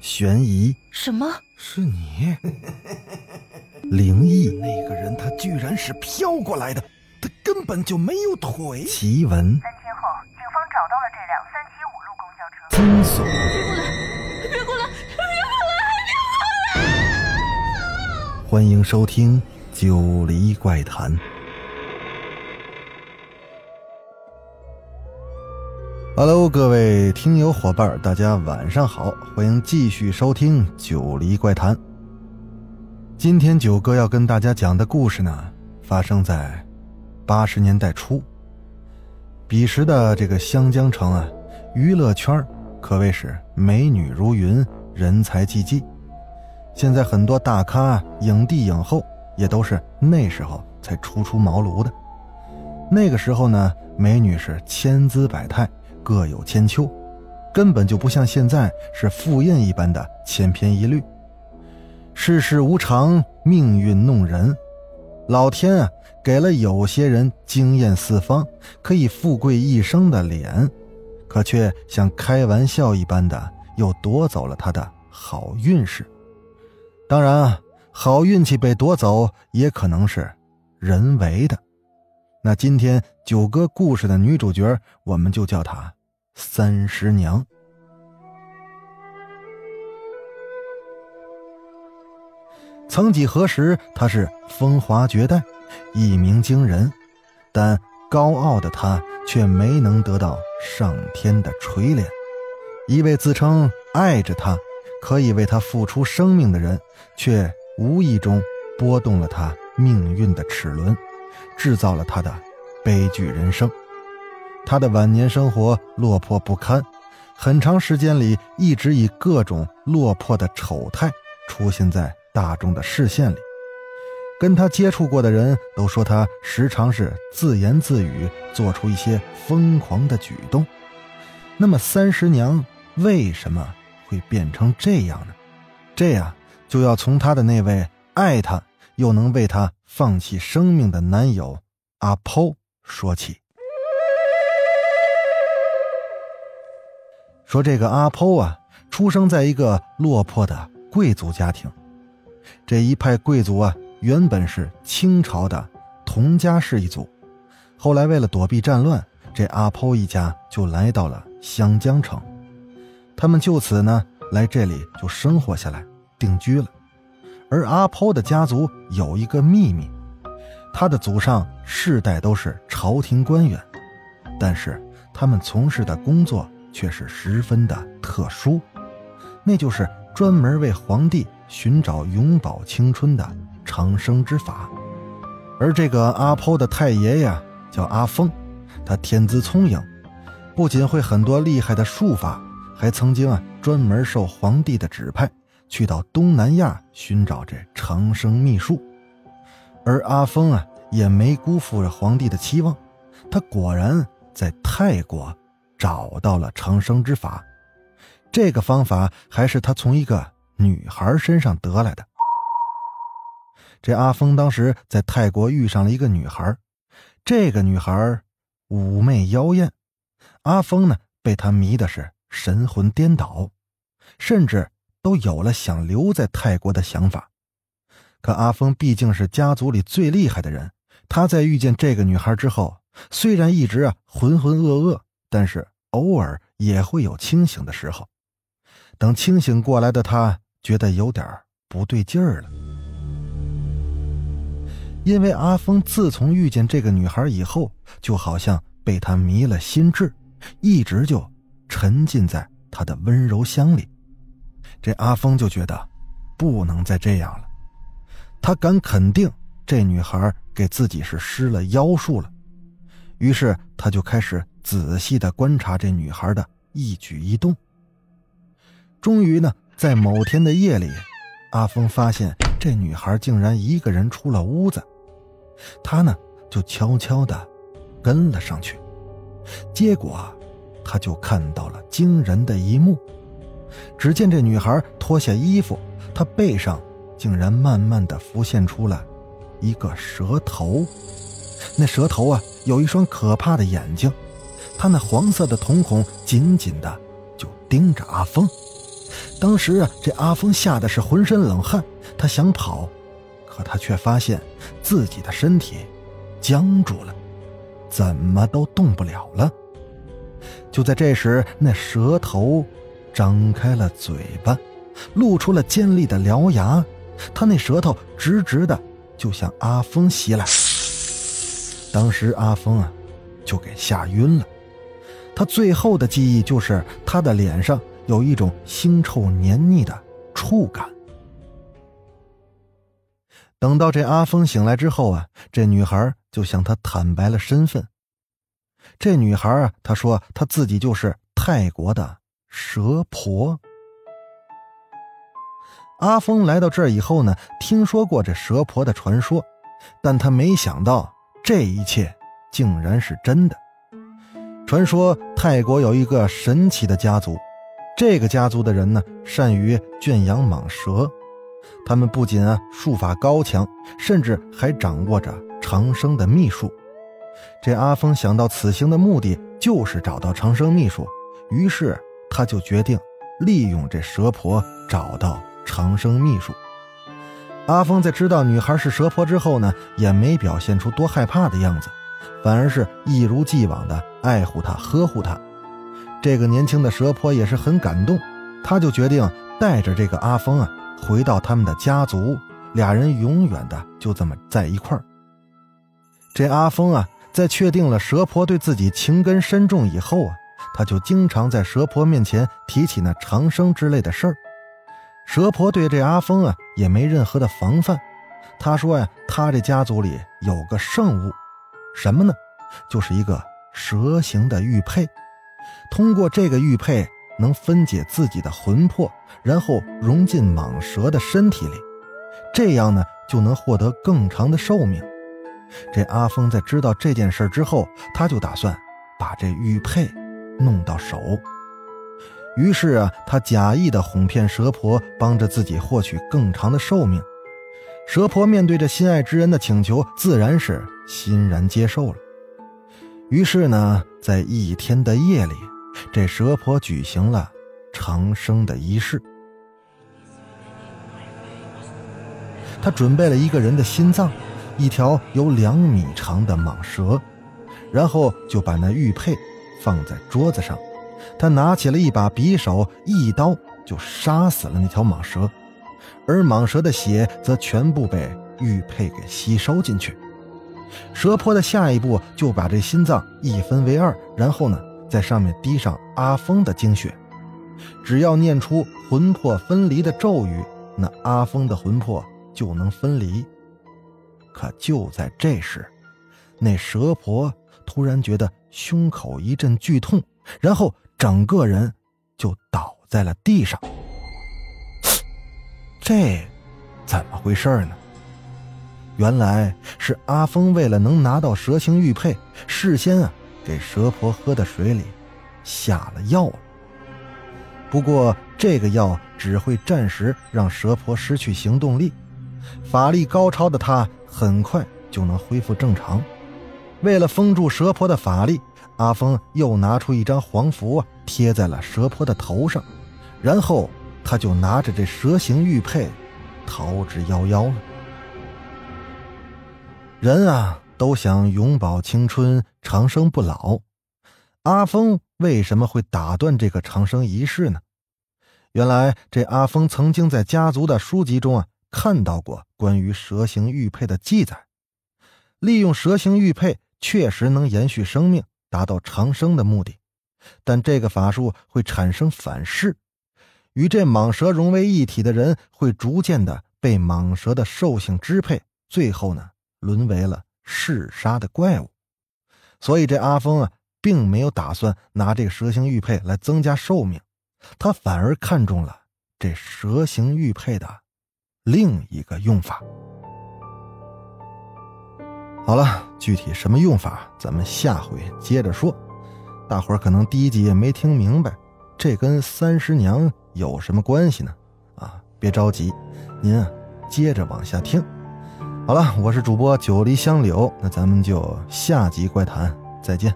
悬疑，什么？是你？灵异，那个人他居然是飘过来的，他根本就没有腿。奇闻，三天后，警方找到了这辆三七五路公交车。惊悚别过来！别过来！别过来！别过来！欢迎收听《九黎怪谈》。Hello，各位听友伙伴，大家晚上好，欢迎继续收听《九黎怪谈》。今天九哥要跟大家讲的故事呢，发生在八十年代初。彼时的这个湘江城啊，娱乐圈可谓是美女如云，人才济济。现在很多大咖、影帝、影后也都是那时候才初出茅庐的。那个时候呢，美女是千姿百态。各有千秋，根本就不像现在是复印一般的千篇一律。世事无常，命运弄人，老天啊，给了有些人惊艳四方、可以富贵一生的脸，可却像开玩笑一般的又夺走了他的好运势。当然啊，好运气被夺走也可能是人为的。那今天九哥故事的女主角，我们就叫她三十娘。曾几何时，她是风华绝代，一鸣惊人，但高傲的她却没能得到上天的垂怜。一位自称爱着她，可以为她付出生命的人，却无意中拨动了她命运的齿轮。制造了他的悲剧人生，他的晚年生活落魄不堪，很长时间里一直以各种落魄的丑态出现在大众的视线里。跟他接触过的人都说，他时常是自言自语，做出一些疯狂的举动。那么，三十娘为什么会变成这样呢？这样就要从他的那位爱他。又能为他放弃生命的男友阿抛说起。说这个阿抛啊，出生在一个落魄的贵族家庭。这一派贵族啊，原本是清朝的佟家氏一族，后来为了躲避战乱，这阿抛一家就来到了湘江城。他们就此呢，来这里就生活下来，定居了。而阿抛的家族有一个秘密，他的祖上世代都是朝廷官员，但是他们从事的工作却是十分的特殊，那就是专门为皇帝寻找永葆青春的长生之法。而这个阿抛的太爷爷，叫阿峰，他天资聪颖，不仅会很多厉害的术法，还曾经啊专门受皇帝的指派。去到东南亚寻找这长生秘术，而阿峰啊也没辜负皇帝的期望，他果然在泰国找到了长生之法。这个方法还是他从一个女孩身上得来的。这阿峰当时在泰国遇上了一个女孩，这个女孩妩媚妖艳，阿峰呢被她迷的是神魂颠倒，甚至。都有了想留在泰国的想法，可阿峰毕竟是家族里最厉害的人。他在遇见这个女孩之后，虽然一直啊浑浑噩噩，但是偶尔也会有清醒的时候。等清醒过来的他，觉得有点不对劲儿了，因为阿峰自从遇见这个女孩以后，就好像被她迷了心智，一直就沉浸在她的温柔乡里。这阿峰就觉得不能再这样了，他敢肯定这女孩给自己是施了妖术了，于是他就开始仔细的观察这女孩的一举一动。终于呢，在某天的夜里，阿峰发现这女孩竟然一个人出了屋子，他呢就悄悄的跟了上去，结果他就看到了惊人的一幕。只见这女孩脱下衣服，她背上竟然慢慢的浮现出了一个蛇头。那蛇头啊，有一双可怕的眼睛，他那黄色的瞳孔紧紧的就盯着阿峰。当时啊，这阿峰吓得是浑身冷汗，他想跑，可他却发现自己的身体僵住了，怎么都动不了了。就在这时，那蛇头张开了嘴巴，露出了尖利的獠牙，他那舌头直直的就向阿峰袭来。当时阿峰啊，就给吓晕了。他最后的记忆就是他的脸上有一种腥臭黏腻的触感。等到这阿峰醒来之后啊，这女孩就向他坦白了身份。这女孩啊，她说她自己就是泰国的蛇婆。阿峰来到这儿以后呢，听说过这蛇婆的传说，但他没想到这一切竟然是真的。传说泰国有一个神奇的家族，这个家族的人呢，善于圈养蟒蛇，他们不仅啊术法高强，甚至还掌握着长生的秘术。这阿峰想到此行的目的就是找到长生秘术，于是他就决定利用这蛇婆找到长生秘术。阿峰在知道女孩是蛇婆之后呢，也没表现出多害怕的样子，反而是一如既往的爱护她、呵护她。这个年轻的蛇婆也是很感动，他就决定带着这个阿峰啊回到他们的家族，俩人永远的就这么在一块儿。这阿峰啊。在确定了蛇婆对自己情根深重以后啊，他就经常在蛇婆面前提起那长生之类的事儿。蛇婆对这阿峰啊也没任何的防范，他说呀，他这家族里有个圣物，什么呢？就是一个蛇形的玉佩，通过这个玉佩能分解自己的魂魄，然后融进蟒蛇的身体里，这样呢就能获得更长的寿命。这阿峰在知道这件事之后，他就打算把这玉佩弄到手。于是啊，他假意的哄骗蛇婆，帮着自己获取更长的寿命。蛇婆面对着心爱之人的请求，自然是欣然接受了。于是呢，在一天的夜里，这蛇婆举行了长生的仪式。他准备了一个人的心脏。一条有两米长的蟒蛇，然后就把那玉佩放在桌子上。他拿起了一把匕首，一刀就杀死了那条蟒蛇，而蟒蛇的血则全部被玉佩给吸收进去。蛇婆的下一步就把这心脏一分为二，然后呢，在上面滴上阿峰的精血。只要念出魂魄分离的咒语，那阿峰的魂魄就能分离。可就在这时，那蛇婆突然觉得胸口一阵剧痛，然后整个人就倒在了地上。这怎么回事呢？原来是阿峰为了能拿到蛇形玉佩，事先啊给蛇婆喝的水里下了药了。不过这个药只会暂时让蛇婆失去行动力，法力高超的他。很快就能恢复正常。为了封住蛇婆的法力，阿峰又拿出一张黄符，贴在了蛇婆的头上，然后他就拿着这蛇形玉佩逃之夭夭了。人啊，都想永葆青春、长生不老。阿峰为什么会打断这个长生仪式呢？原来，这阿峰曾经在家族的书籍中啊。看到过关于蛇形玉佩的记载，利用蛇形玉佩确实能延续生命，达到长生的目的。但这个法术会产生反噬，与这蟒蛇融为一体的人会逐渐的被蟒蛇的兽性支配，最后呢，沦为了嗜杀的怪物。所以这阿峰啊，并没有打算拿这个蛇形玉佩来增加寿命，他反而看中了这蛇形玉佩的。另一个用法。好了，具体什么用法，咱们下回接着说。大伙儿可能第一集也没听明白，这跟三十娘有什么关系呢？啊，别着急，您啊接着往下听。好了，我是主播九黎香柳，那咱们就下集怪谈再见。